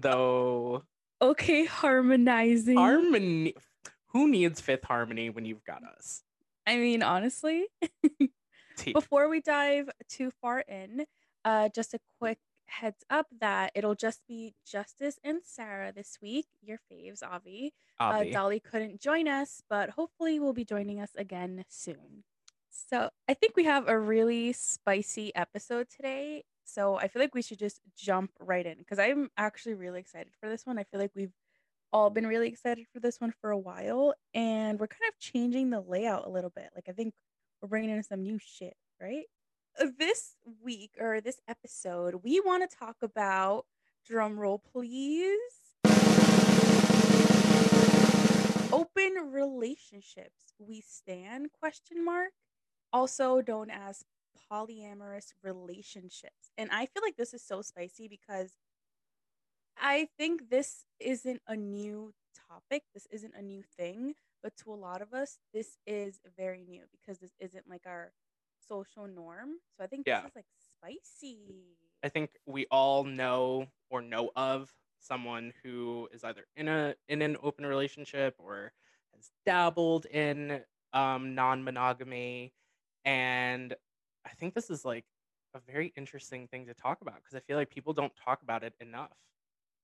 though. Okay, harmonizing. Harmony. Who needs fifth harmony when you've got us? I mean, honestly, before we dive too far in, uh, just a quick heads up that it'll just be Justice and Sarah this week, your faves, Avi. Uh, Avi. Dolly couldn't join us, but hopefully will be joining us again soon. So I think we have a really spicy episode today. So I feel like we should just jump right in because I'm actually really excited for this one. I feel like we've all been really excited for this one for a while, and we're kind of changing the layout a little bit. Like I think we're bringing in some new shit, right? Uh, This week or this episode, we want to talk about drum roll, please. Open relationships. We stand question mark. Also known as polyamorous relationships. And I feel like this is so spicy because I think this isn't a new topic. This isn't a new thing, but to a lot of us, this is very new because this isn't like our social norm. So I think Yeah. this is like spicy. I think we all know or know of someone who is either in a in an open relationship or has dabbled in um, non-monogamy, and I think this is like a very interesting thing to talk about because I feel like people don't talk about it enough,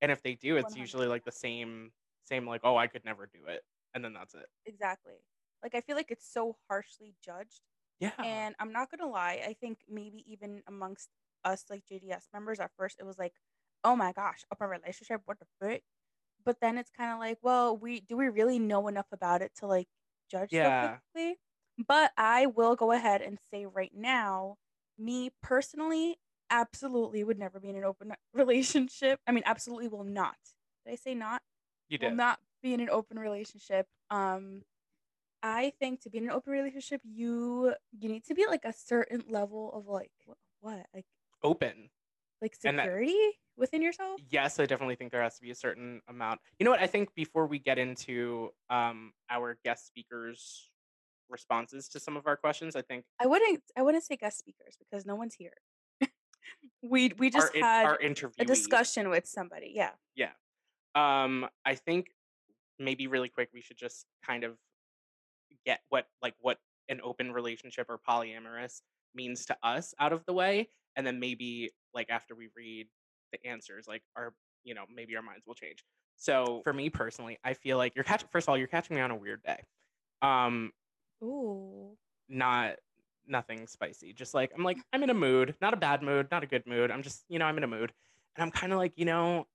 and if they do, it's usually like the same same like oh I could never do it, and then that's it. Exactly. Like I feel like it's so harshly judged. Yeah, And I'm not gonna lie, I think maybe even amongst us like JDS members at first it was like, oh my gosh, open relationship, what the frick? But then it's kind of like, well, we do we really know enough about it to like judge Yeah. so quickly? But I will go ahead and say right now, me personally, absolutely would never be in an open relationship. I mean, absolutely will not. Did I say not? you did. will not be in an open relationship. Um, I think to be in an open relationship, you you need to be at, like a certain level of like wh- what like Open. like And that- security within yourself. yes, I definitely think there has to be a certain amount. You know what? I think before we get into um, our guest speakers' responses to some of our questions, I think I wouldn't I wouldn't say guest speakers because no one's here. we we just our, had our interview a discussion with somebody. Yeah. Yeah. Um, I think maybe really quick we should just kind of get what like what an open relationship or polyamorous means to us out of the way, and then maybe like after we read the answers, like our you know maybe our minds will change. So for me personally, I feel like you're catching. First of all, you're catching me on a weird day. Um, Ooh. not nothing spicy. Just like I'm like I'm in a mood, not a bad mood, not a good mood. I'm just you know I'm in a mood, and I'm kind of like you know,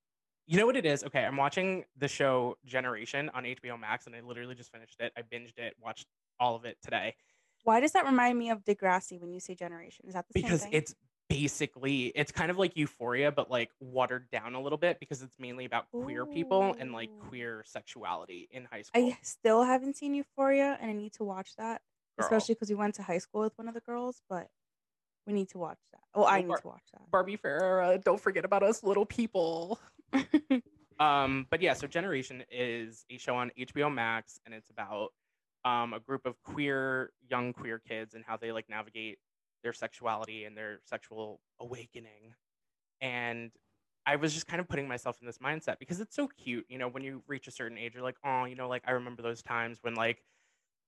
you know what it is. Okay, I'm watching the show Generation on HBO Max, and I literally just finished it. I binged it, watched all of it today Why does that remind me of Degrassi when you say generation? Is that the because same thing? it's basically it's kind of like Euphoria, but like watered down a little bit because it's mainly about queer people and like queer sexuality in high school. I still haven't seen Euphoria, and I need to watch that. Girl. especially because we went to high school with one of the girls. But we need to watch that. Oh, I Oh, need Bar- to watch that Barbie Ferreira, don't forget about us little people. Um, but yeah, so Generation is a show on HBO Max, and it's about um, a group of queer young queer kids and how they like navigate their sexuality and their sexual awakening. And I was just kind of putting myself in this mindset because it's so cute, you know, when you reach a certain age, you're like, oh, you know, like I remember those times when like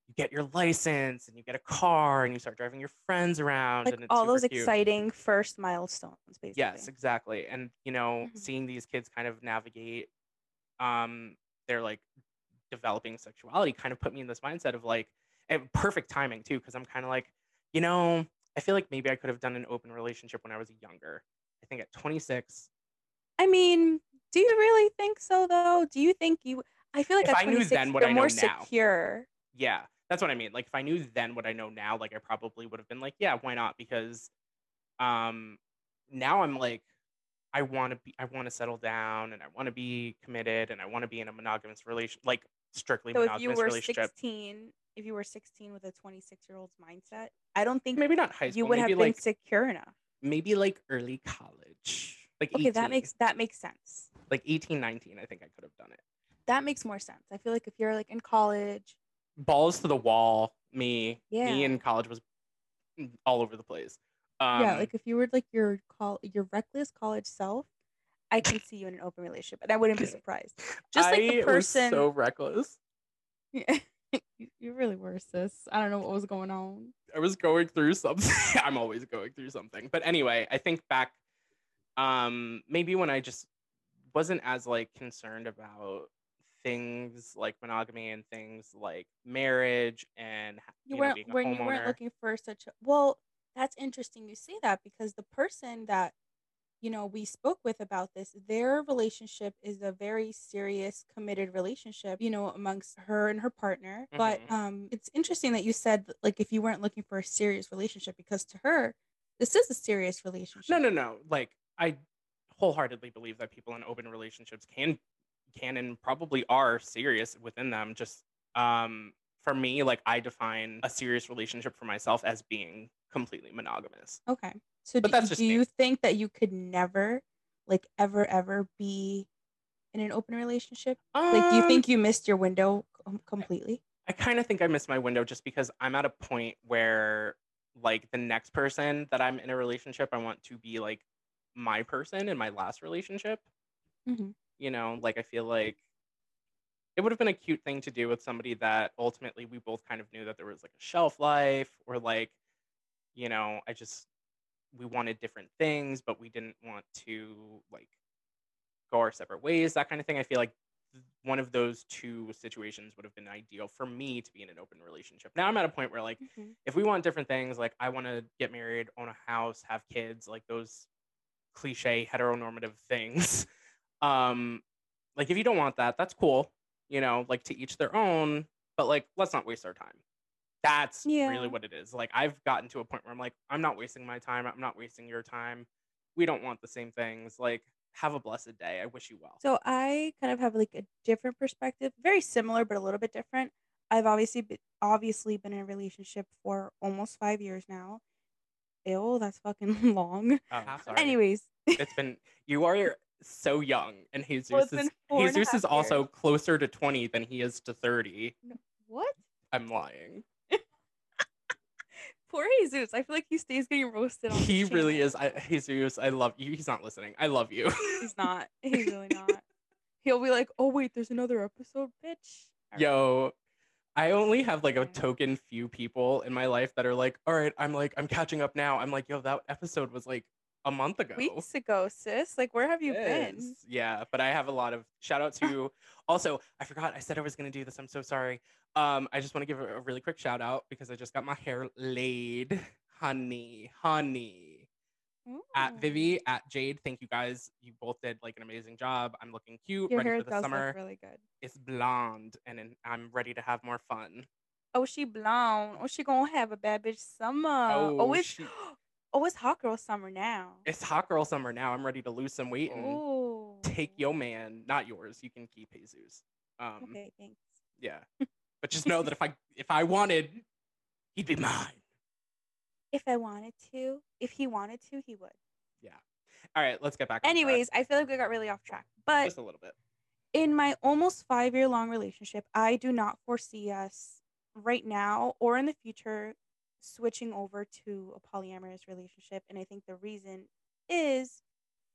you get your license and you get a car and you start driving your friends around like and it's all those cute. exciting first milestones, basically. Yes, exactly. And you know, Mhm. seeing these kids kind of navigate um their like developing sexuality kind of put me in this mindset of like and perfect timing too because I'm kind of like, you know, I feel like maybe I could have done an open relationship when I was younger. I think at 26, I mean, do you really think so though? Do you think you? I feel like If at I knew then what you're I know more now. secure. yeah, that's what I mean. Like if I knew then what I know now, like I probably would have been like, yeah, why not? Because um now I'm like I want to be I want to settle down and I want to be committed and I want to be in a monogamous relation like strictly So if you were relationship. 16, if you were 16 with a 26 year old's mindset, I don't think Maybe not high school. you would maybe have like been secure enough. maybe like early college. Like Okay, 18, that makes that makes sense. like 18, 19, I think I could have done it. That makes more sense. I feel like if you're like in college, Balls to the wall, me. yeah. Me in college was all over the place. Um, yeah, like if you were like your call your reckless college self, I can see you in an open relationship, and I wouldn't be surprised. Just like the person, so reckless. Yeah. you, really were, sis. I don't know what was going on. I was going through something. I'm always going through something. But anyway, I think back um maybe when I just wasn't as like concerned about things like monogamy and things like marriage and You you weren't a when you weren't looking for such a well. That's interesting you say that because the person that you know we spoke with about this, their relationship is a very serious, committed relationship. You know, amongst her and her partner. But Mhm. um, it's interesting that you said like if you weren't looking for a serious relationship because to her, this is a serious relationship. No, no, no. Like I wholeheartedly believe that people in open relationships can can and probably are serious within them. Just um for me, like I define a serious relationship for myself as being completely monogamous. Okay. So But do, do you think that you could never, like, ever, ever be in an open relationship? Like, do you Um, think you missed your window com- completely? I kind of think I missed my window just because I'm at a point where like the next person that I'm in a relationship, I want to be like my person in my last relationship. Mm-hmm. You know, like I feel like it would have been a cute thing to do with somebody that ultimately we both kind of knew that there was like a shelf life or like, you know, I just we wanted different things, but we didn't want to like go our separate ways, that kind of thing. I feel like one of those two situations would have been ideal for me to be in an open relationship. Now I'm at a point where like Mm-hmm. if we want different things, like I want to get married, own a house, have kids, like those cliche heteronormative things. Um like if you don't want that, that's cool. You know, like to each their own, but like let's not waste our time. That's Yeah. really what it is. Like I've gotten to a point where I'm like I'm not wasting my time. I'm not wasting your time. We don't want the same things. Like have a blessed day. I wish you well. So I kind of have like a different perspective, very similar but a little bit different. I've obviously been, obviously been in a relationship for almost five years now. Ew, that's fucking long. Oh, sorry. Anyways, it's been you are so young and Jesus Well, is been four and a Jesus is also closer to 20 than he is to 30. what? I'm lying. Poor Jesus. I feel like he stays getting roasted on. this He really is. I, Jesus, I love you. He's not listening. I love you. He's not. He's really not. He'll be like, "Oh wait, there's another episode, bitch." All right. Yo, I only have like a token few people in my life that are like, all right, I'm like, I'm catching up now. I'm like, yo, that episode was like a month ago. Weeks ago, sis. Like, where have you been? Yeah, but I have a lot of shout out to also, I forgot I said I was gonna do this. I'm so sorry. Um, I just want to give a, a really quick shout out because I just got my hair laid. Honey, honey. At Ooh. Vivi, at Jade. Thank you guys. You both did like an amazing job. I'm looking cute, Your ready hair for the does summer. look really good. It's blonde and then I'm ready to have more fun. Oh, she blonde. Oh, she gonna have a bad bitch summer. Oh, Oh, it's she- oh, it's hot girl summer now. It's hot girl summer now. I'm ready to lose some weight and Oh, take your man, not yours. You can keep Jesus. Um, Okay, thanks. yeah. But just know that if I if I wanted, he'd be mine. If I wanted to, if he wanted to, he would. Yeah. All right, let's get back. Anyways, I feel like we got really off track, but just a little bit. in my almost five year long relationship, I do not foresee us right now or in the future switching over to a polyamorous relationship. And I think the reason is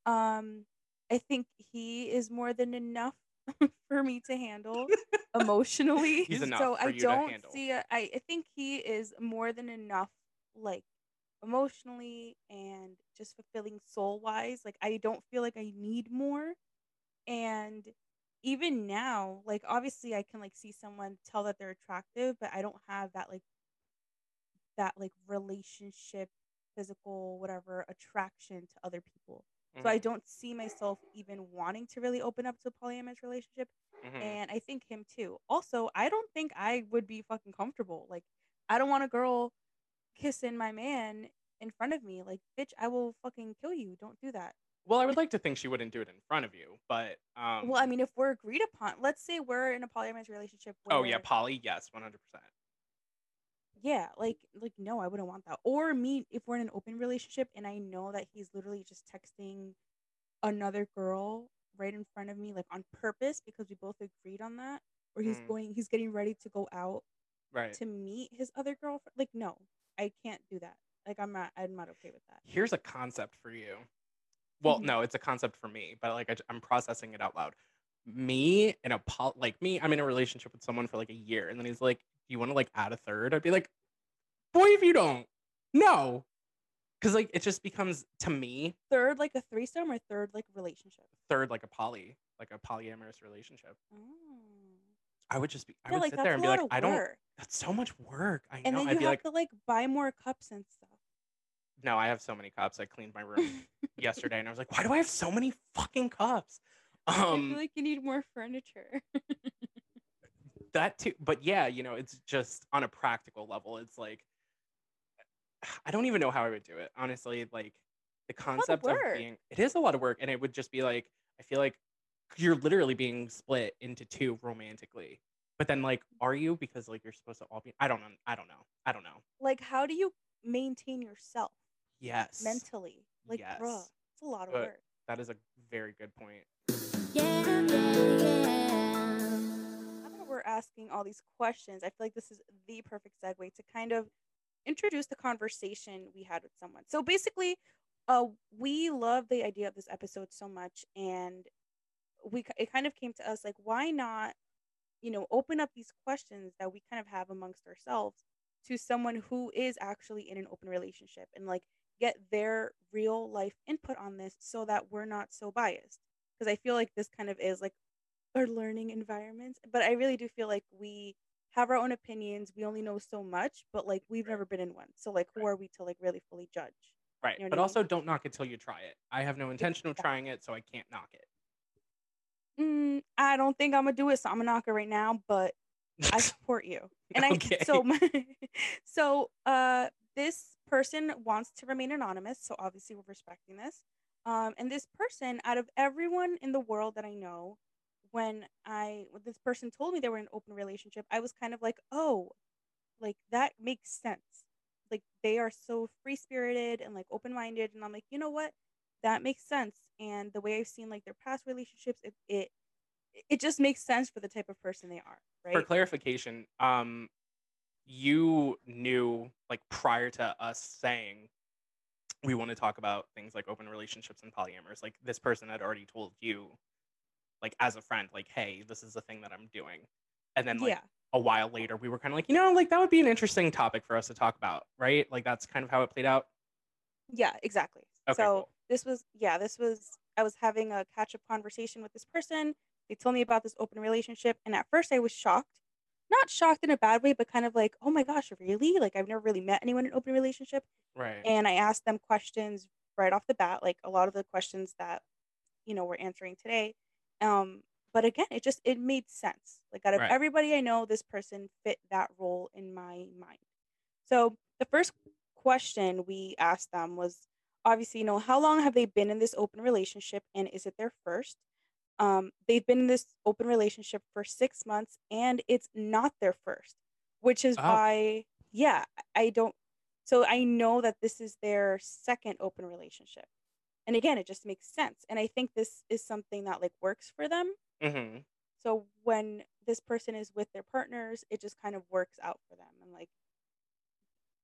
um I think he is more than enough for me to handle emotionally. He's enough so I don't see a, I, I think he is more than enough like emotionally and just fulfilling soul wise. Like I don't feel like I need more. And even now, like obviously I can like see someone tell that they're attractive, but I don't have that like that like relationship, physical, whatever attraction to other people. So I Mhm, don't see myself even wanting to really open up to a polyamorous relationship. mhm. And I think him too. Also, I don't think I would be fucking comfortable. Like, I don't want a girl kissing my man in front of me. Like, bitch, I will fucking kill you. Don't do that. Well, I would like to think she wouldn't do it in front of you, but um. well, I mean, if we're agreed upon, let's say we're in a polyamorous relationship. Where, oh yeah, poly. Yes, one hundred percent. Yeah, like, like no, I wouldn't want that. Or me, if we're in an open relationship and I know that he's literally just texting another girl right in front of me, like on purpose, because we both agreed on that, or he's Mm. going, he's getting ready to go out Right. to meet his other girlfriend. Like, no, I can't do that. Like I'm not I'm not okay with that. Here's a concept for you. Well, Mhm. no, it's a concept for me, but like I, am processing it out loud. Me in a pol- like me, I'm in a relationship with someone for like a year, and then he's like, "Do you want to like add a third? I'd be like, "Boy, if you don't, no," because like it just becomes to me Third like a threesome or third like relationship. third like a poly, like a polyamorous relationship. Oh. I would just be, I Yeah, would like sit that's there a and be lot like, of I don't. work. That's so much work. I And know. then I'd you be have like, to like buy more cups and stuff. no, I have so many cups. I cleaned my room yesterday, and I was like, why do I have so many fucking cups? I feel Um, like you need more furniture. that too but yeah you know it's just on a practical level it's like i don't even know how i would do it honestly like the lot of concept of, being it is a lot of work and it would just be like i feel like you're literally being split into two romantically but then like are you because like you're supposed to all be i don't know i don't know i don't know like how do you maintain yourself yes mentally? Like bruh, Yes. it's a lot of But- work. that is a very good point Now that we're asking all these questions, I feel like this is the perfect segue to kind of introduce the conversation we had with someone. So basically, uh, we love the idea of this episode so much, and we it kind of came to us like, why not, you know, open up these questions that we kind of have amongst ourselves to someone who is actually in an open relationship and like get their real life input on this so that we're not so biased because I feel like this kind of is like our learning environments. But I really do feel like we have our own opinions. We only know so much, but like we've never been in one. So like who Right. are we to like really fully judge? right You know but I mean? also don't knock it till you try it i have no intention of trying it so i can't knock it Mm, I don't think I'm gonna do it, so I'm gonna knock it right now. But I support you. And Okay. I so my, so uh this person wants to remain anonymous, so obviously we're respecting this. Um and this person out of everyone in the world that I know, when I when this person told me they were in an open relationship, I was kind of like, "Oh, like that makes sense." Like they are so free-spirited and like open-minded and I'm like, "You know what? That makes sense." And the way I've seen like their past relationships, it it it just makes sense for the type of person they are, right? for clarification um you knew like prior to us saying we want to talk about things like open relationships and polyamorous like this person had already told you like as a friend like hey this is the thing that i'm doing and then like yeah. a while later we were kind of like you know like that would be an interesting topic for us to talk about right like that's kind of how it played out Yeah, exactly. Okay, so cool. this was yeah, this was I was having a catch up conversation with this person. They told me about this open relationship and at first I was shocked. Not shocked in a bad way, but kind of like, "Oh my gosh, really?" Like I've never really met anyone in an open relationship. right And I asked them questions right off the bat, like a lot of the questions that you know we're answering today. Um but again, it just it made sense. Like out of Right. everybody I know, this person fit that role in my mind. So the first question we asked them was obviously, you know, how long have they been in this open relationship and is it their first? Um, they've been in this open relationship for six months and it's not their first, which is Oh. why, yeah, I don't. So I know that this is their second open relationship. And again, it just makes sense. And I think this is something that like works for them. hmm So when this person is with their partners, it just kind of works out for them. And like,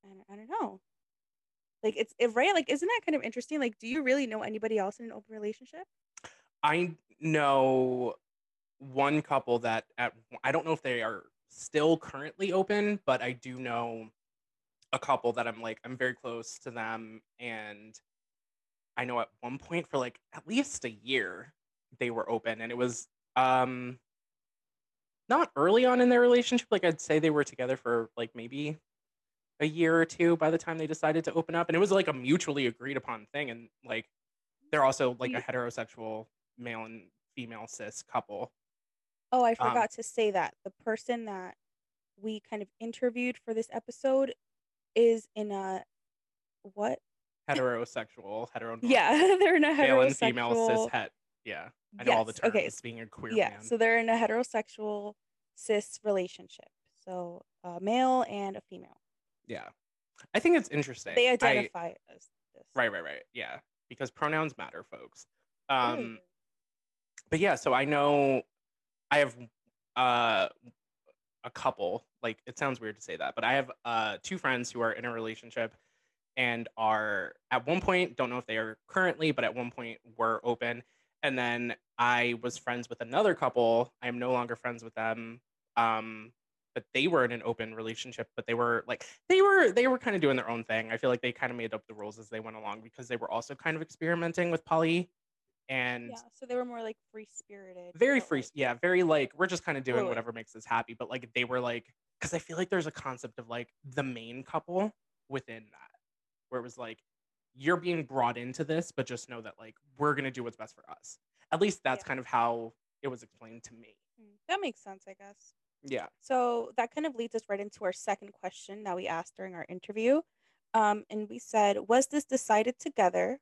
I don't, I don't know. Like it's it, right. Like, isn't that kind of interesting? Like, do you really know anybody else in an open relationship? I know one couple that at I don't know if they are still currently open, but I do know a couple that I'm like I'm very close to them and I know at one point for like at least a year they were open and it was um not early on in their relationship like I'd say they were together for like maybe a year or two by the time they decided to open up and it was like a mutually agreed upon thing and like they're also like a heterosexual male and female cis couple. Oh, I Um, forgot to say that. The person that we kind of interviewed for this episode is in a what? Heterosexual hetero Yeah, they're in a male and female cis het yeah I know all the Yes, terms okay, being a queer yeah, man so they're in a heterosexual cis relationship. So a male and a female. yeah I think it's interesting They I- identify as this. Right, right, right. Yeah, because pronouns matter, folks. Um, Ooh. but yeah, so I know I have uh a couple. Like it sounds weird to say that, but I have uh two friends who are in a relationship, and are at one point don't know if they are currently but at one point were open. And then i was friends with another couple. I am no longer friends with them. Um but they were in an open relationship but they were like they were they were kind of doing their own thing. I feel like they kind of made up the rules as they went along because they were also kind of experimenting with poly and Yeah, so they were more like free spirited. very free yeah very like we're just kind of doing whatever makes us happy. But like they were like because i feel like there's a concept of like the main couple within that where it was like you're being brought into this but just know that like we're gonna do what's best for us at least that's Yeah. kind of how it was explained to me Mm, That makes sense, I guess. yeah So that kind of leads us right into our second question that we asked during our interview. Um, and we said, was this decided together,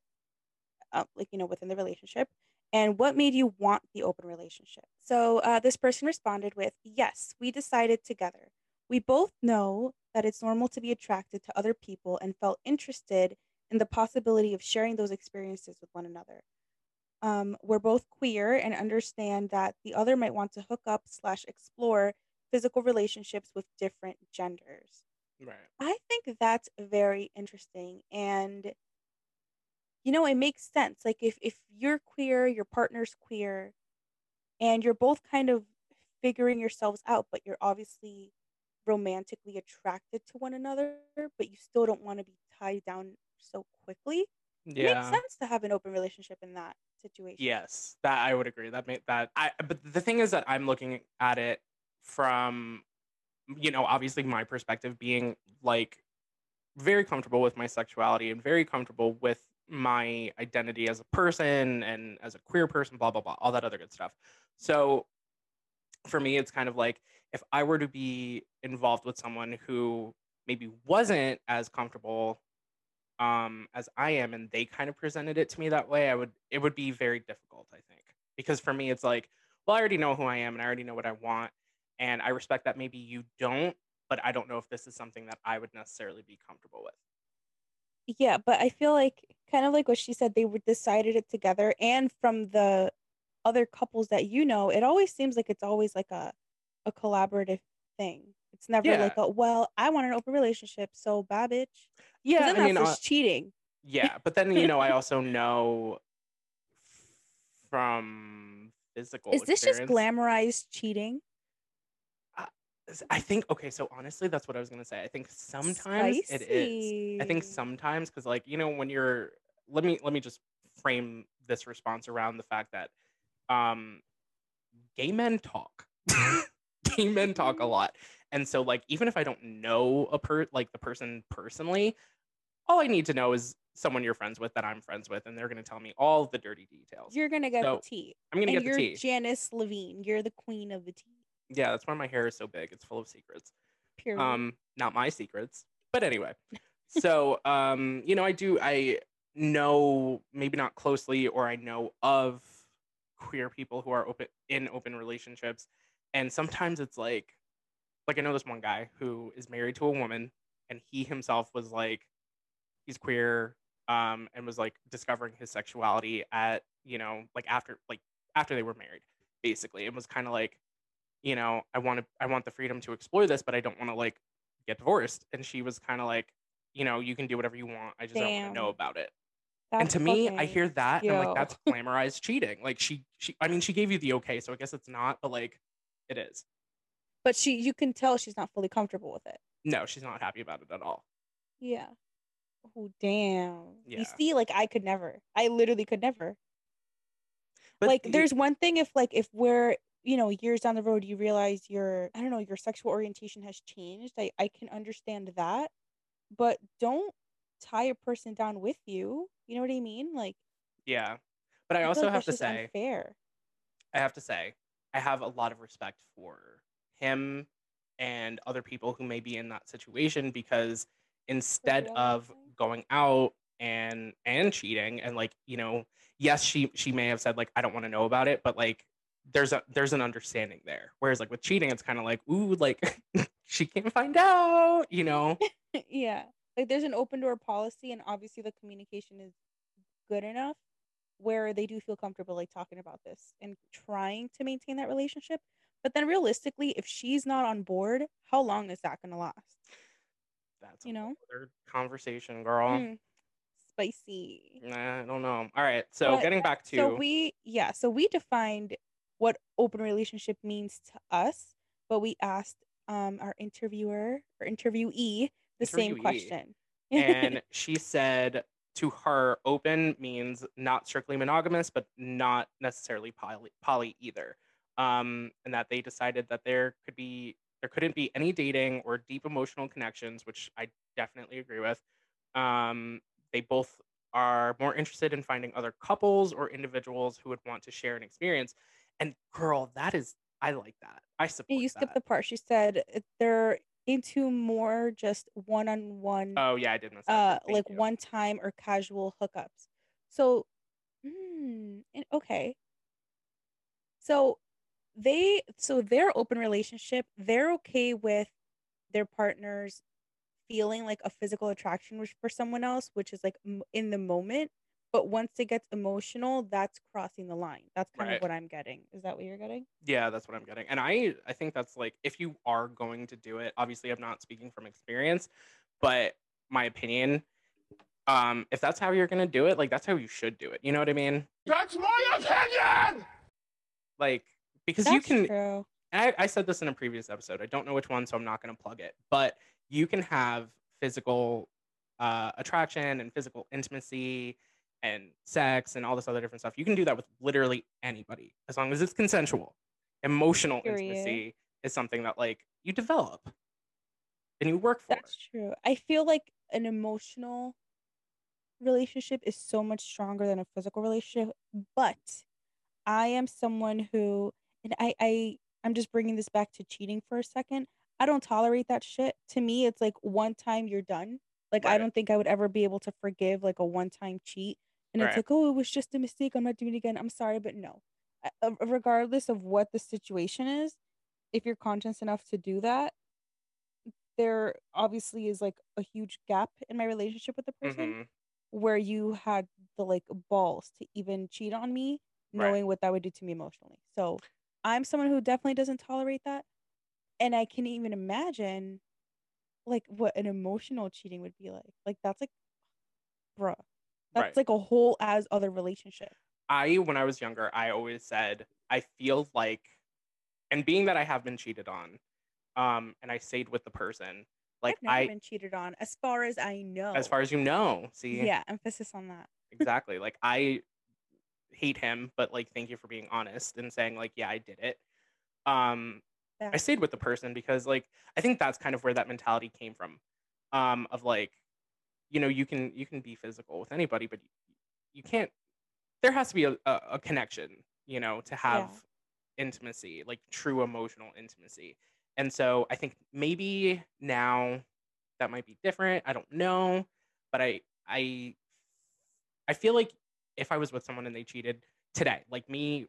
uh, like, you know, within the relationship? And what made you want the open relationship? So uh, this person responded with, yes, we decided together. We both know that it's normal to be attracted to other people and felt interested in the possibility of sharing those experiences with one another. Um, we're both queer and understand that the other might want to hook up slash explore physical relationships with different genders. right I think that's very interesting and you know it makes sense like if if you're queer, your partner's queer and you're both kind of figuring yourselves out but you're obviously romantically attracted to one another but you still don't want to be tied down so quickly. It makes sense to have an open relationship in that situation. Yes, that I would agree. That made that I but the thing is that I'm looking at it from you know, obviously my perspective being like very comfortable with my sexuality and very comfortable with my identity as a person and as a queer person, blah blah blah, all that other good stuff. So for me it's kind of like if I were to be involved with someone who maybe wasn't as comfortable um as I am and they kind of presented it to me that way, I would it would be very difficult, I think. Because for me it's like, well, I already know who I am and I already know what I want and I respect that maybe you don't, but I don't know if this is something that I would necessarily be comfortable with. Yeah, but I feel like kind of like what she said, they were decided it together. And from the other couples that you know, it always seems like it's always like a a collaborative thing. It's never Yeah. like a well, I want an open relationship, so bad bitch. Yeah, then I mean, that's uh, cheating. yeah, but then you know, I also know from physical. Is this just glamorized cheating? I think okay, so honestly, that's what I was gonna say. I think sometimes it is. I think sometimes because like you know when you're let me let me just frame this response around the fact that um gay men talk. gay men talk a lot. And so like even if I don't know a per like the person personally, all I need to know is someone you're friends with that I'm friends with, and they're gonna tell me all the dirty details. You're gonna get So, the tea. I'm gonna and get the tea. Janice Levine. You're the queen of the tea. yeah, that's why my hair is so big. It's full of secrets. Period. um not my secrets but anyway so um you know i do i know maybe not closely or i know of queer people who are open in open relationships and sometimes it's like like i know this one guy who is married to a woman and he himself was like he's queer um and was like discovering his sexuality at you know like after like after they were married basically. It was kind of like you know i want to i want the freedom to explore this but i don't want to like get divorced. And she was kind of like you know you can do whatever you want. I just don't want to know about it. And to me i hear that and i'm like that's glamorized cheating. Like she she i mean she gave you the okay so i guess it's not but like it is But she, you can tell she's not fully comfortable with it. no she's not happy about it at all Yeah. Oh damn. Yeah. You see, like I could never. I literally could never. but like there's one thing if like if we're you know years down the road you realize your I don't know your sexual orientation has changed. I I can understand that, but don't tie a person down with you. You know what I mean? Like yeah but i feel also like have to say fair I have to say, I have a lot of respect for him and other people who may be in that situation because instead of going out and and cheating and like you know yes she she may have said like i don't want to know about it but like there's a there's an understanding there. Whereas like with cheating it's kind of like ooh like she can't find out you know? Yeah. Like there's an open door policy and obviously the communication is good enough where they do feel comfortable like talking about this and trying to maintain that relationship. But then realistically, if she's not on board, how long is that going to last? That's You know? conversation, girl. Mm, spicy. Nah, I don't know. All right, so But getting back to so we yeah, so we defined what open relationship means to us, but we asked um our interviewer or interviewee the same question. and she said to her, open means not strictly monogamous, but not necessarily poly, poly either. Um, and that they decided that there could be there couldn't be any dating or deep emotional connections, which I definitely agree with. Um, they both are more interested in finding other couples or individuals who would want to share an experience. And girl, that is I like that. I support you skipped that. the part. She said they're into more just one-on-one Oh yeah, I did miss uh. Like you. one time or casual hookups. So, mm, okay. So they so their open relationship, they're okay with their partners feeling like a physical attraction for someone else, which is like in the moment. But once it gets emotional, that's crossing the line. That's kind Right. of what I'm getting. Is that what you're getting? Yeah, that's what I'm getting. And I I think that's like if you are going to do it, obviously I'm not speaking from experience, but my opinion, um, if that's how you're gonna do it, like that's how you should do it. You know what I mean? That's my opinion! Like because you That's can true. I, I said this in a previous episode. I don't know which one, so I'm not gonna plug it. But you can have physical uh attraction and physical intimacy and sex and all this other different stuff. You can do that with literally anybody as long as it's consensual. Emotional Period. intimacy is something that like you develop and you work for. That's true. I feel like an emotional relationship is so much stronger than a physical relationship, but I am someone who and I I I'm just bringing this back to cheating for a second. I don't tolerate that shit. To me, it's like one time you're done. Like I don't think I would ever be able to forgive like a one-time cheat. And it's Right. like, "Oh, it was just a mistake. I'm not doing it again. I'm sorry, but no." Uh, regardless of what the situation is, if you're conscious enough to do that, there obviously is like a huge gap in my relationship with the person Mhm. where you had the like balls to even cheat on me Right. knowing what that would do to me emotionally. So I'm someone who definitely doesn't tolerate that. And I can even imagine like what an emotional cheating would be like. Like that's like bruh. That's Right. like a whole as other relationship. I when I was younger, I always said I feel like and being that I have been cheated on, um, and I stayed with the person, like I've never I been cheated on as far as I know. as far as you know, see Yeah, emphasis on that. exactly. Like I hate him, but like thank you for being honest and saying like, yeah, I did it. Um I stayed with the person because like I think that's kind of where that mentality came from. Um of like, you know, you can you can be physical with anybody, but you, you can't there has to be a, a, a connection, you know, to have intimacy, like true emotional intimacy. And so I think maybe now that might be different. I don't know, but I I I feel like if I was with someone and they cheated today, like me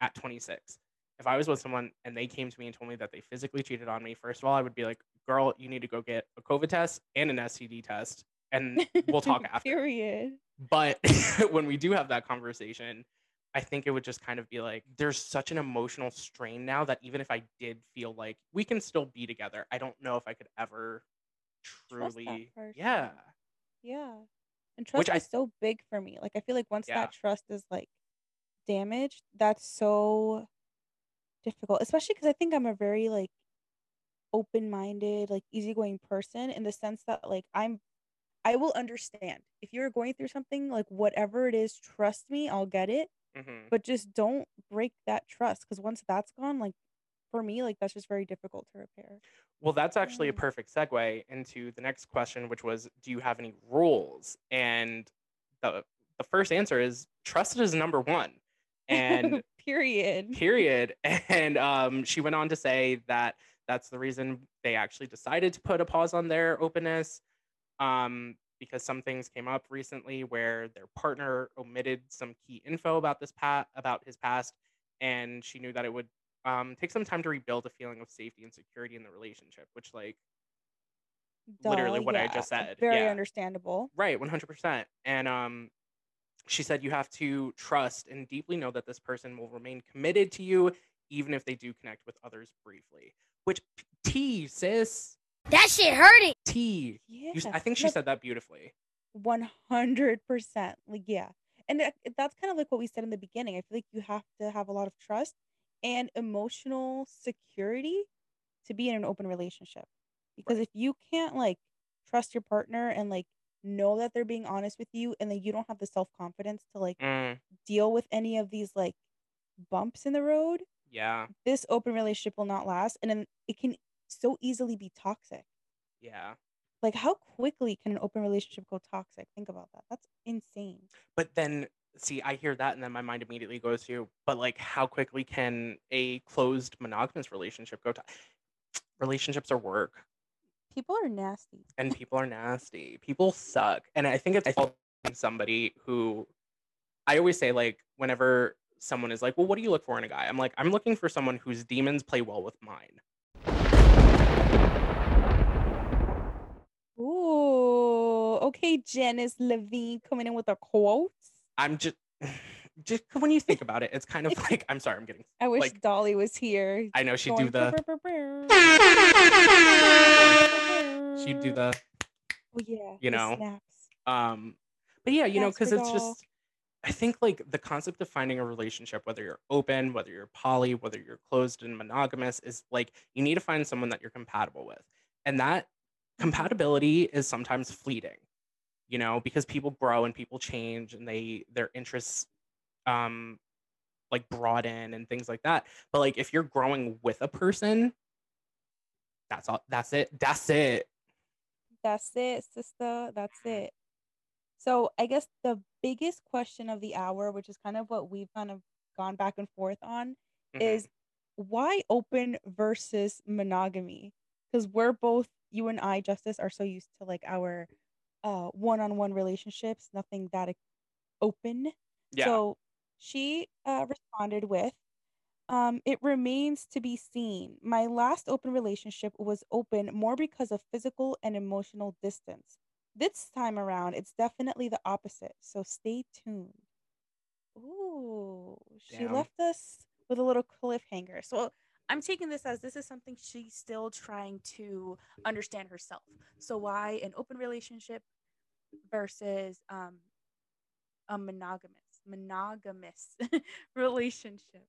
at 26, if I was with someone and they came to me and told me that they physically cheated on me, first of all, I would be like, "Girl, you need to go get a COVID test and an STD test, and we'll talk after." Period. But when we do have that conversation, I think it would just kind of be like, there's such an emotional strain now that even if I did feel like we can still be together, I don't know if I could ever truly, yeah, Yeah. And trust Which I- is so big for me. Like I feel like once Yeah. that trust is like damaged, that's so difficult. Especially because I think I'm a very like open-minded, like easygoing person in the sense that like I'm I will understand. If you're going through something, like whatever it is, trust me, I'll get it. hmm But just don't break that trust because once that's gone, like for me, like that's just very difficult to repair. Well, that's actually a Mm. perfect segue into the next question, which was, do you have any rules? And the the first answer is trust is number one. And Period. period. And um, she went on to say that that's the reason they actually decided to put a pause on their openness um, because some things came up recently where their partner omitted some key info about this pat about his past, and she knew that it would um, take some time to rebuild a feeling of safety and security in the relationship, which like literally Duh, what I just said, Very yeah. understandable. Right, 100%. And um she said you have to trust and deeply know that this person will remain committed to you even if they do connect with others briefly. Which T sis, That shit hurting. T. Yeah. You, I think she said that beautifully. One hundred percent. Like yeah, and that, that's kind of like what we said in the beginning. I feel like you have to have a lot of trust and emotional security to be in an open relationship. Because if you can't like trust your partner and like know that they're being honest with you, and then you don't have the self confidence to like Mm, deal with any of these like bumps in the road, yeah. this open relationship will not last, and then it can so easily be toxic. Yeah. Like, how quickly can an open relationship go toxic? Think about that. That's insane. But then, see, I hear that, and then my mind immediately goes to, but like, how quickly can a closed monogamous relationship go to? Relationships are work, People are nasty. and people are nasty. People suck, and I think it's I think somebody who I always say like whenever someone is like, "Well, what do you look for in a guy?" I'm like, I'm looking for someone whose demons play well with mine. Ooh, okay, Janice Levine coming in with a quote. I'm just, just when you think about it, it's kind of like I'm sorry, I'm getting. I wish Like- Dolly was here. I know she'd do the. She'd do the. Oh yeah, you know. Um, but yeah, you know, because it's just, I think like the concept of finding a relationship, whether you're open, whether you're poly, whether you're closed and monogamous, is like you need to find someone that you're compatible with, and that compatibility is sometimes fleeting, you know, because people grow and people change and they their interests, um, like broaden and things like that. But like if you're growing with a person, that's all. That's it. That's it. That's it, sister. That's it. So I guess the biggest question of the hour, which is kind of what we've kind of gone back and forth on, Mhm. is why open versus monogamy? Because we're both you and I, Justice, are so used to like our uh one-on-one relationships, nothing that open. yeah. So she uh, responded with, um, it remains to be seen. My last open relationship was open more because of physical and emotional distance. This time around, it's definitely the opposite. So stay tuned. Ooh, she left us with a little cliffhanger. So I'm taking this as this is something she's still trying to understand herself. So why an open relationship versus um a monogamous monogamous relationship.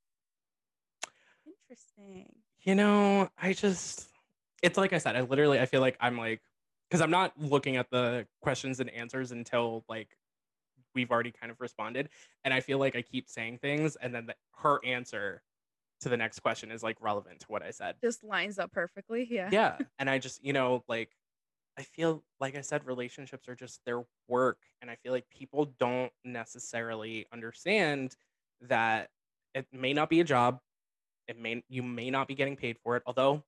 Interesting. You know, I just it's like I said, I literally I feel like I'm like because I'm not looking at the questions and answers until like we've already kind of responded. And I feel like I keep saying things and then the, her answer to the next question is like relevant to what I said. Just lines up perfectly. Yeah. Yeah. And I just, you know, like I feel like I said, relationships are just their work. And I feel like people don't necessarily understand that it may not be a job. It may you may not be getting paid for it. Although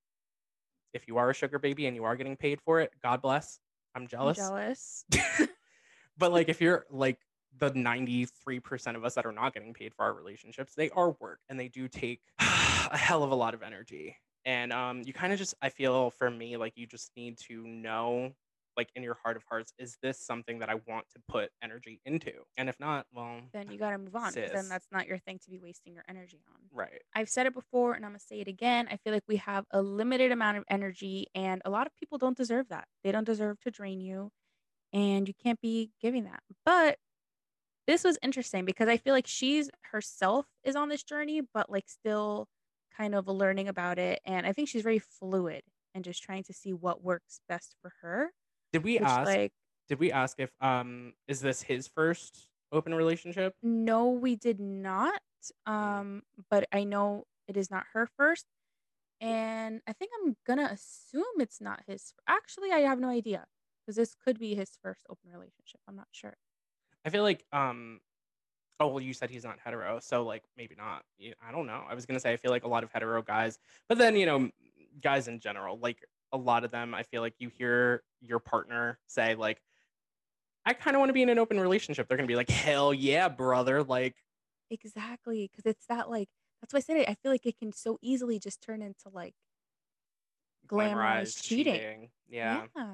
if you are a sugar baby and you are getting paid for it, God bless. I'm I'm jealous. jealous. but like if you're like the 93% of us that are not getting paid for our relationships, they are work and they do take a hell of a lot of energy. And um you kind of just I feel for me like you just need to know like in your heart of hearts is this something that I want to put energy into? And if not, well, then you gotta move on. Sis. Then that's not your thing to be wasting your energy on. right. I've said it before and I'm gonna say it again. I feel like we have a limited amount of energy and a lot of people don't deserve that. They don't deserve to drain you and you can't be giving that. But this was interesting because I feel like she's herself is on this journey, but like still kind of learning about it. And I think she's very fluid and just trying to see what works best for her. Did we Which ask like did we ask if um is this his first open relationship? No, we did not. Mm. Um, but I know it is not her first. And I think I'm gonna assume it's not his. Actually, I have no idea because this could be his first open relationship. I'm not sure. I feel like um oh well you said he's not hetero, so like maybe not. I don't know. I was gonna say I feel like a lot of hetero guys, but then you know guys in general, like a lot of them, I feel like you hear your partner say like, I kind of want to be in an open relationship. They're gonna be like, hell yeah, brother. Like Exactly, because it's that like that's why I said it. I feel like it can so easily just turn into like glamorized cheating. Yeah. Yeah.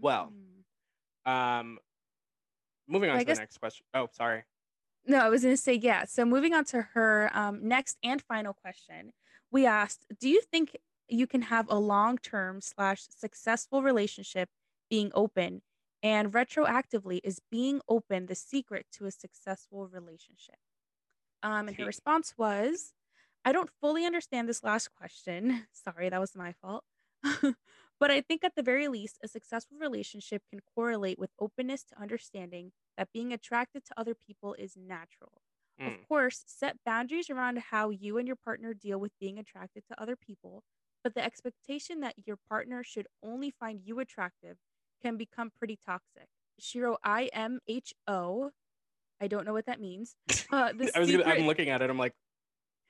Well, Mm. Um, moving on I to guess- the next question. Oh, sorry. No, I was going to say, yeah. So moving on to her um, next and final question, we asked, do you think you can have a long-term slash successful relationship being open and retroactively is being open the secret to a successful relationship um, and her response was i don't fully understand this last question sorry that was my fault but i think at the very least a successful relationship can correlate with openness to understanding that being attracted to other people is natural Mm. of course, set boundaries around how you and your partner deal with being attracted to other people, but the expectation that your partner should only find you attractive can become pretty toxic. Shiro I M H O. I don't know what that means. Uh, I was gonna, I'm looking at it. I'm like,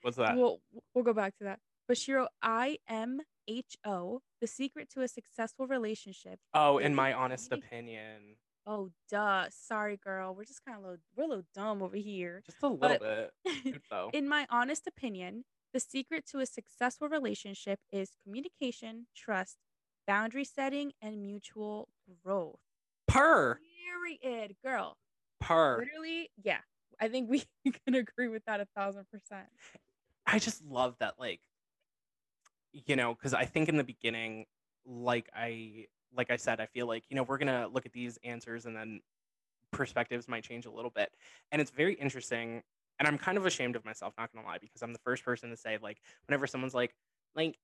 what's that? We'll we'll go back to that. But Shiro I M H O. The secret to a successful relationship. oh, in my honest opinion, Oh, duh. Sorry, girl. We're just kind of little, we're a little dumb over here. just a little But- bit. In my honest opinion, the secret to a successful relationship is communication, trust, boundary setting, and mutual growth. Purr, Period, girl. purr. Literally, yeah. I think we can agree with that a thousand percent. I just love that, like, you know, because I think in the beginning, like I, like I said, I feel like you know we're gonna look at these answers and then perspectives might change a little bit, and it's very interesting. And I'm kind of ashamed of myself, not gonna lie, because I'm the first person to say like, whenever someone's like, like,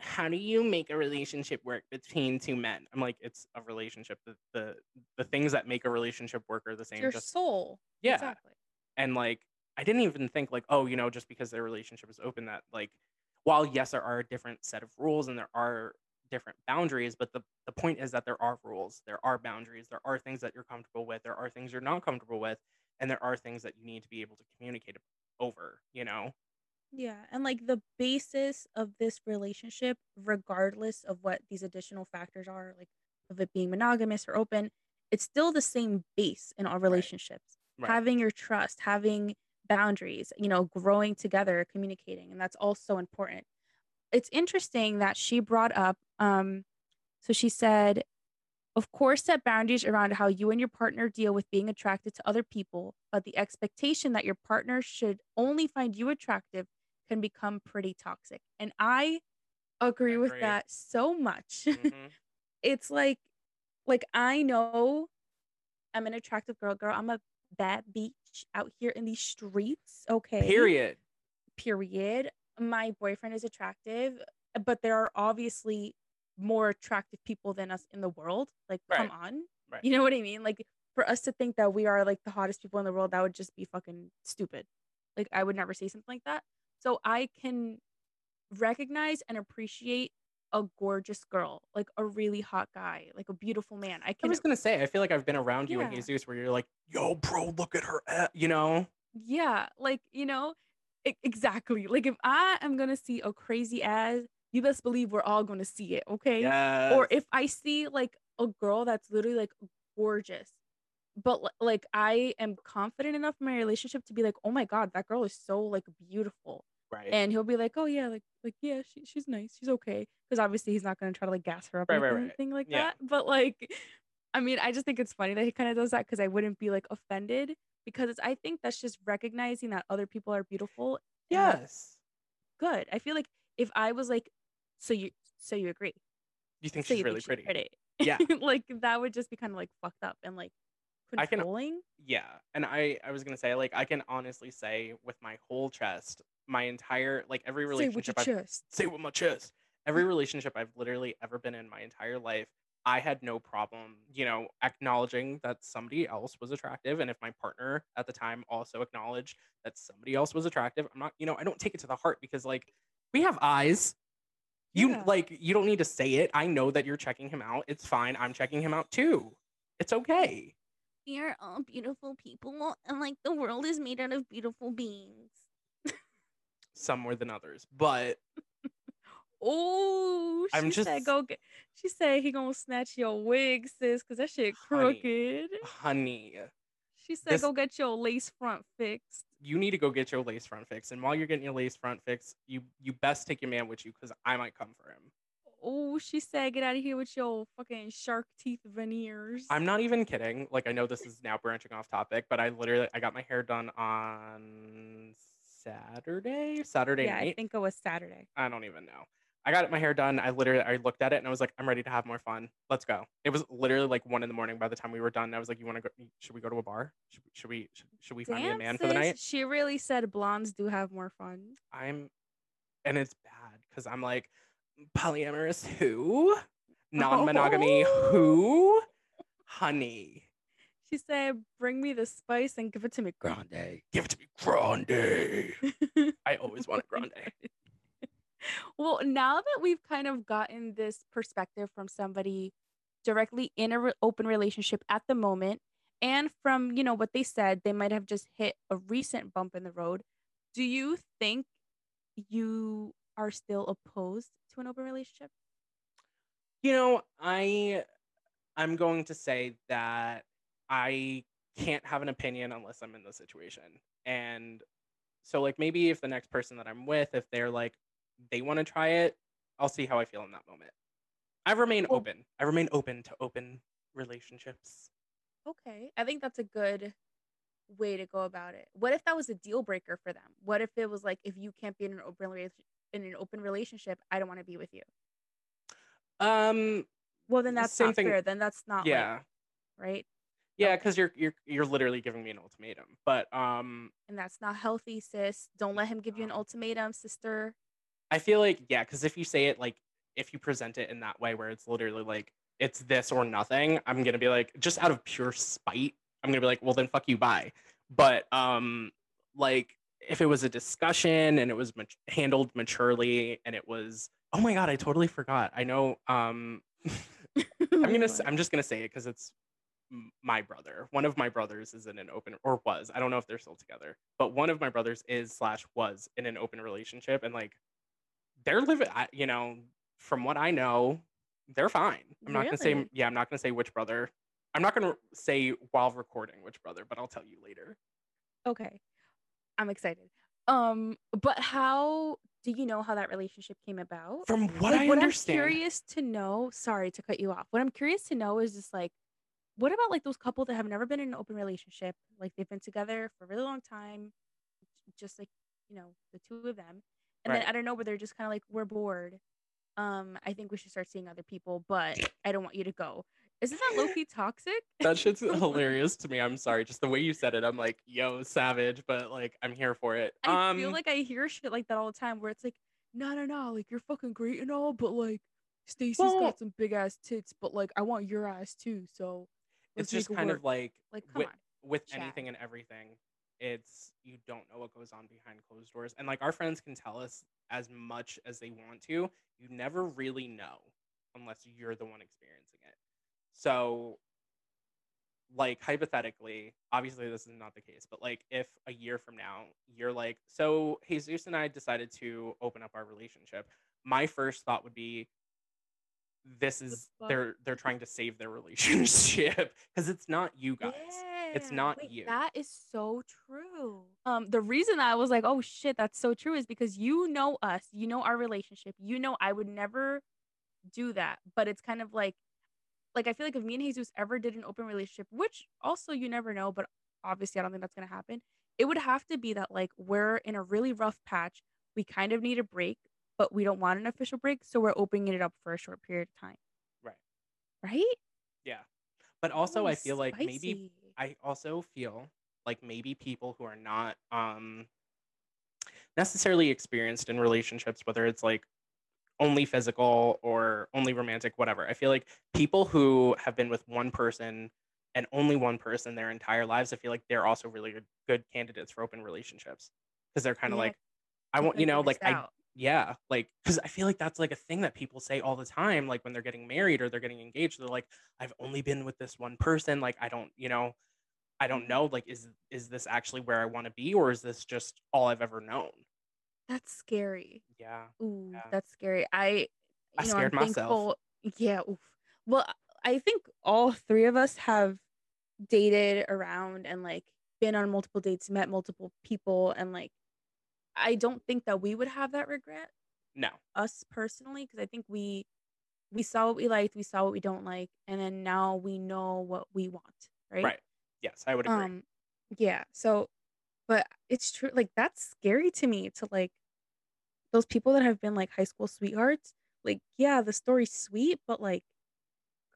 how do you make a relationship work between two men? I'm like, it's a relationship. The the, the things that make a relationship work are the same. Your just soul. Yeah. Exactly. and like i didn't even think like oh you know just because their relationship is open that like while yes there are a different set of rules and there are different boundaries but the, the point is that there are rules there are boundaries there are things that you're comfortable with there are things you're not comfortable with and there are things that you need to be able to communicate over you know Yeah. And like the basis of this relationship, regardless of what these additional factors are, like of it being monogamous or open, it's still the same base in all relationships. Right. Having your trust, having boundaries, you know, growing together, communicating. And that's also important. It's interesting that she brought up, um, so she said, of course, set boundaries around how you and your partner deal with being attracted to other people, but the expectation that your partner should only find you attractive can become pretty toxic. And I agree with that so much. Mhm. it's like like I know I'm an attractive girl, girl. I'm a bad beach out here in these streets. Okay. period Period. My boyfriend is attractive, but there are obviously more attractive people than us in the world. Like, come on. Right. You know what I mean? Like for us to think that we are like the hottest people in the world, that would just be fucking stupid. Like I would never say something like that. So I can recognize and appreciate a gorgeous girl, like a really hot guy, like a beautiful man. I can, i was gonna say i feel like i've been around you and Yeah. jesus where you're like yo bro look at her a-" you know yeah, like you know, e- exactly. Like if I am gonna see a crazy ass, you best believe we're all gonna see it, okay? yeah or if I see like a girl that's literally like gorgeous, but like I am confident enough in my relationship to be like, oh my god, that girl is so like beautiful, right and he'll be like, oh yeah, like like yeah, she, she's nice, she's okay, because obviously he's not gonna try to like gas her up Right, or right, right. anything like Yeah. that. But like, I mean, I just think it's funny that he kind of does that because I wouldn't be like offended because it's, I think that's just recognizing that other people are beautiful. yes good. I feel like if I was like, so you so you agree? you think so she's you really think pretty Yeah. Yeah. like that would just be kind of like fucked up and like I can- controlling. Yeah, and I I was gonna say like I can honestly say with my whole chest, my entire like every Say with relationship your I've chest. say with my chest, every relationship I've literally ever been in my entire life, I had no problem, you know, acknowledging that somebody else was attractive, and if my partner at the time also acknowledged that somebody else was attractive, I'm not, you know, I don't take it to the heart because like we have eyes. You Yeah. like you don't need to say it. I know that you're checking him out. It's fine. I'm checking him out too. It's okay. We are all beautiful people, and like the world is made out of beautiful beings. Some more than others, but Oh, she I'm said just- go get. She said he gonna snatch your wig, sis, cause that shit crooked. honey, She said this- go get your lace front fixed. you need to go get your lace front fixed, And while you're getting your lace front fixed, you you best take your man with you because I might come for him. Oh, she said get out of here with your fucking shark teeth veneers. I'm not even kidding. Like I know this is now branching off topic, but I literally I got my hair done on Saturday, Saturday yeah, I think it was Saturday. I don't even know. I got my hair done. I literally I looked at it and I was like, I'm ready to have more fun. Let's go. It was literally like one in the morning by the time we were done. I was like, you want to go? Should we go to a bar? Should, should we? Should, we find me a man for the night? She really said blondes do have more fun. I'm, and it's bad because I'm like, polyamorous who? Non-monogamy Oh. who? Honey, She said, "Bring me the spice and give it to me grande." give it to me grande. I always want a grande. well, now that we've kind of gotten this perspective from somebody directly in an re- open relationship at the moment, and from you know what they said, they might have just hit a recent bump in the road. Do you think you are still opposed to an open relationship? You know, I I'm going to say that I can't have an opinion unless I'm in the situation. And so like maybe if the next person that I'm with, if they're like they want to try it, I'll see how I feel in that moment. I remain Well- open. I remain open to open relationships. Okay, I think that's a good way to go about it. What if that was a deal breaker for them? What if it was like, if you can't be in an open rela- in an open relationship, I don't want to be with you. Um Well, then that's Same not thing- fair. Then that's not like- yeah. right, Yeah, cuz you're you're you're literally giving me an ultimatum. But um and that's not healthy, sis. Don't let him give you an ultimatum, sister. I feel like yeah, because if you say it like if you present it in that way where it's literally like it's this or nothing, I'm gonna be like just out of pure spite, I'm gonna be like, well then fuck you, bye. But um, like if it was a discussion and it was mat- handled maturely and it was oh my god, I totally forgot. I know um, I'm gonna i'm just gonna say it because it's my brother. One of my brothers is in an open or was. I don't know if they're still together, but one of my brothers is slash was in an open relationship and like they're living. You know, from what I know, they're fine. I'm not gonna say yeah. I'm not gonna say which brother. I'm not gonna say while recording which brother, but I'll tell you later. Okay, I'm excited. Um, but how do you know how that relationship came about? From what like, I what understand, I'm curious to know, sorry to cut you off. What I'm curious to know is just like, what about like those couple that have never been in an open relationship? Like they've been together for a really long time, just like you know the two of them, and Right. then I don't know, where they're just kind of like we're bored. Um, I think we should start seeing other people, but I don't want you to go. Isn't that low key toxic? that shit's hilarious to me. I'm sorry, just the way you said it. I'm like, yo, savage, but like I'm here for it. I um, feel like I hear shit like that all the time where it's like, no, no, no, like you're fucking great and all, but like Stacy's Well- got some big ass tits, but like I want your ass too. So it's just kind work." of like like with, with anything and everything it's you don't know what goes on behind closed doors. And like our friends can tell us as much as they want to. You never really know unless you're the one experiencing it. So like hypothetically obviously this is not the case but like if a year from now you're like so jesus and i decided to open up our relationship my first thought would be this is they're they're trying to save their relationship because it's not you guys it's not wait, you. That is so true. Um, the reason I was like, oh shit, that's so true is because you know us, you know our relationship, you know I would never do that. But it's kind of like like I feel like if me and Jesus ever did an open relationship, which also you never know, but obviously I don't think that's gonna happen, it would have to be that like we're in a really rough patch. We kind of need a break, but we don't want an official break, so we're opening it up for a short period of time. Right. Right? yeah but also i feel like maybe i also feel like maybe people who are not um necessarily experienced in relationships whether it's like only physical or only romantic whatever i feel like people who have been with one person and only one person their entire lives i feel like they're also really good, candidates for open relationships because they're kind of Yeah, like i want you know like out. Yeah like because i feel like that's like a thing that people say all the time like when they're getting married or they're getting engaged they're like i've only been with this one person like i don't you know i don't know like is is this actually where i want to be or is this just all i've ever known That's scary. yeah Ooh, Yeah. that's scary. I, I you know, scared I'm myself. thankful. Yeah. Oof. Well, I think all three of us have dated around and like been on multiple dates, met multiple people, and like, I don't think that we would have that regret no us personally because I think we we saw what we liked, we saw what we don't like, and then now we know what we want, right? right, yes i would agree Um, yeah. So, but it's true. Like that's scary to me to like those people that have been like high school sweethearts, like yeah, the story's sweet, but like,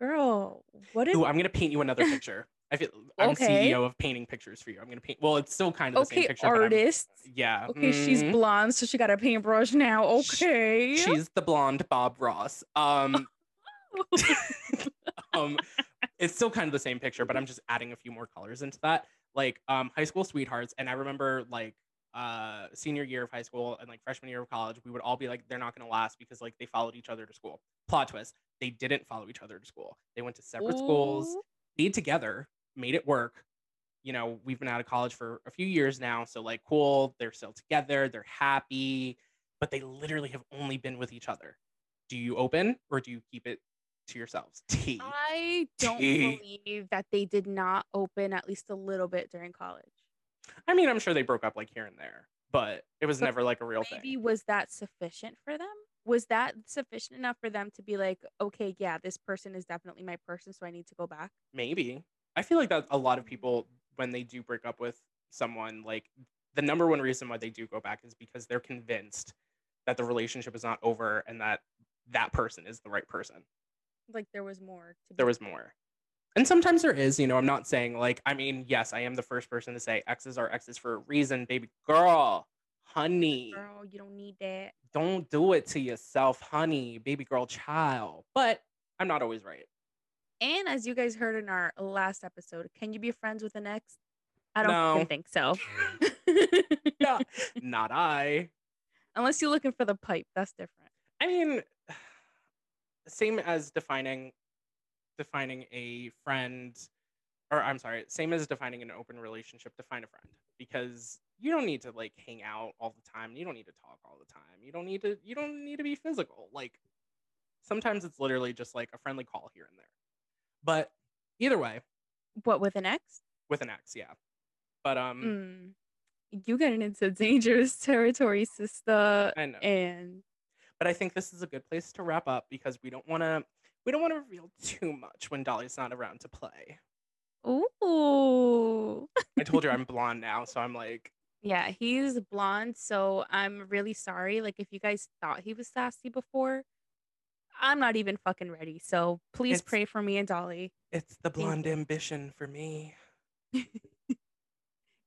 girl, what if Ooh, I'm gonna paint you another picture. I feel I'm Okay. CEO of painting pictures for you. I'm gonna paint. Well, it's still kind of the same okay, picture. artist? yeah. Okay, she's mhm. blonde, so she got a paintbrush now. Okay. She's the blonde Bob Ross. Um, um, it's still kind of the same picture, but I'm just adding a few more colors into that. Like um, high school sweethearts, and I remember like uh senior year of high school and like freshman year of college, we would all be like, they're not gonna last because like they followed each other to school. Plot twist: they didn't follow each other to school. They went to separate schools, Ooh. stayed together, made it work. You know, we've been out of college for a few years now, so like, cool. They're still together. They're happy, but they literally have only been with each other. Do you open or do you keep it to yourselves? I don't Tea. believe that they did not open at least a little bit during college. I mean, I'm sure they broke up like here and there, but it was But never like a real thing. Maybe thing. was that sufficient for them? Was that sufficient enough for them to be like, okay, yeah, this person is definitely my person, so I need to go back? Maybe. I feel like that a lot of people, when they do break up with someone, like the number one reason why they do go back is because they're convinced that the relationship is not over and that that person is the right person. Like there was more to there was more. And sometimes there is, you know, I'm not saying like, I mean, yes, I am the first person to say exes are exes for a reason, baby girl, honey. Girl, you don't need that. Don't do it to yourself, honey, baby girl, child. But I'm not always right. And as you guys heard in our last episode, can you be friends with an ex? I don't No. think so. Yeah. not I. Unless you're looking for the pipe, that's different. I mean, same as defining defining a friend or I'm sorry, same as defining an open relationship, define a friend because you don't need to like hang out all the time. You don't need to talk all the time. You don't need to you don't need to be physical. Like sometimes it's literally just like a friendly call here and there. But either way, What with an ex? with an ex, yeah. But um Mm. You getting into dangerous territory, sister. I know. And But I think this is a good place to wrap up because we don't want to we don't want to reveal too much when Dolly's not around to play. ooh. I told you I'm blonde now, so I'm like, Yeah, he's blonde, so I'm really sorry. Like if you guys thought he was sassy before, I'm not even fucking ready. So please It's- pray for me and Dolly. it's the blonde ambition for me.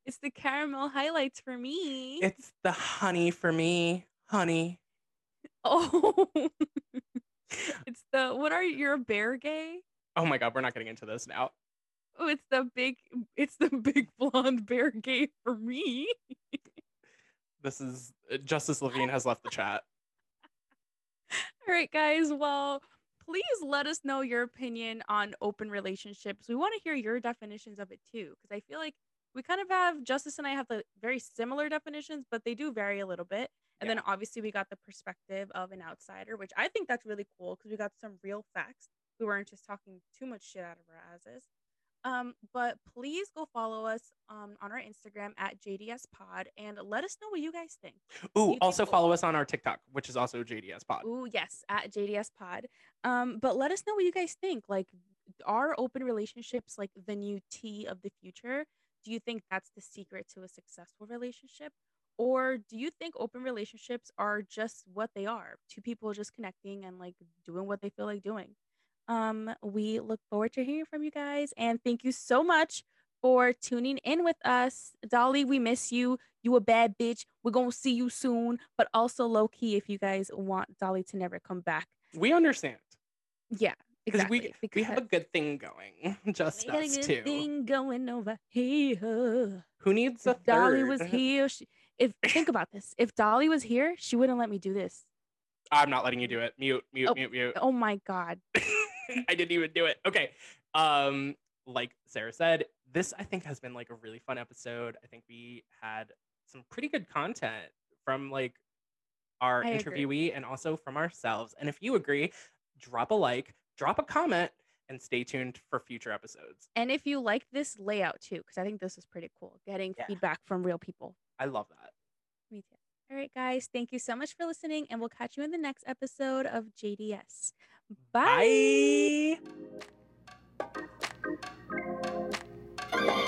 It's the caramel highlights for me. It's the honey for me, honey. oh. it's the what are you? You're a bear gay? Oh my god, we're not getting into this now. Oh, it's the big it's the big blonde bear gay for me. This is Justice Levine has left the chat. All right, guys. Well, please let us know your opinion on open relationships. We want to hear your definitions of it too, because I feel like we kind of have Justice and I have the very similar definitions, but they do vary a little bit. And then obviously we got the perspective of an outsider, which I think that's really cool because we got some real facts. We weren't just talking too much shit out of our asses. Um, but please go follow us um, on our Instagram at JDS Pod and let us know what you guys think. Ooh, also follow us on our TikTok, which is also JDS Pod. Ooh, yes, at JDS Pod. Um, but let us know what you guys think. Like, are open relationships like the new T of the future? Do you think that's the secret to a successful relationship? Or do you think open relationships are just what they are? Two people just connecting and like doing what they feel like doing. Um, we look forward to hearing from you guys and thank you so much for tuning in with us. Dolly, we miss you. You a bad bitch. We're gonna see you soon. But also low key, if you guys want Dolly to never come back. We understand Yeah, because exactly. we we have a good thing going, just we us good too. thing going over here. Who needs a If Dolly was third? here, she, if think about this, if Dolly was here, she wouldn't let me do this. I'm not letting you do it. Mute, mute, Oh. mute, mute. Oh my god. I didn't even do it. Okay. Um, like Sarah said, this I think has been like a really fun episode. I think we had some pretty good content from like our I agree. interviewee and also from ourselves. And if you agree, drop a like, drop a comment, and stay tuned for future episodes. And if you like this layout too, because I think this is pretty cool, getting Yeah. feedback from real people. I love that. Me too. All right, guys. Thank you so much for listening, and we'll catch you in the next episode of JDS. Bye. Bye.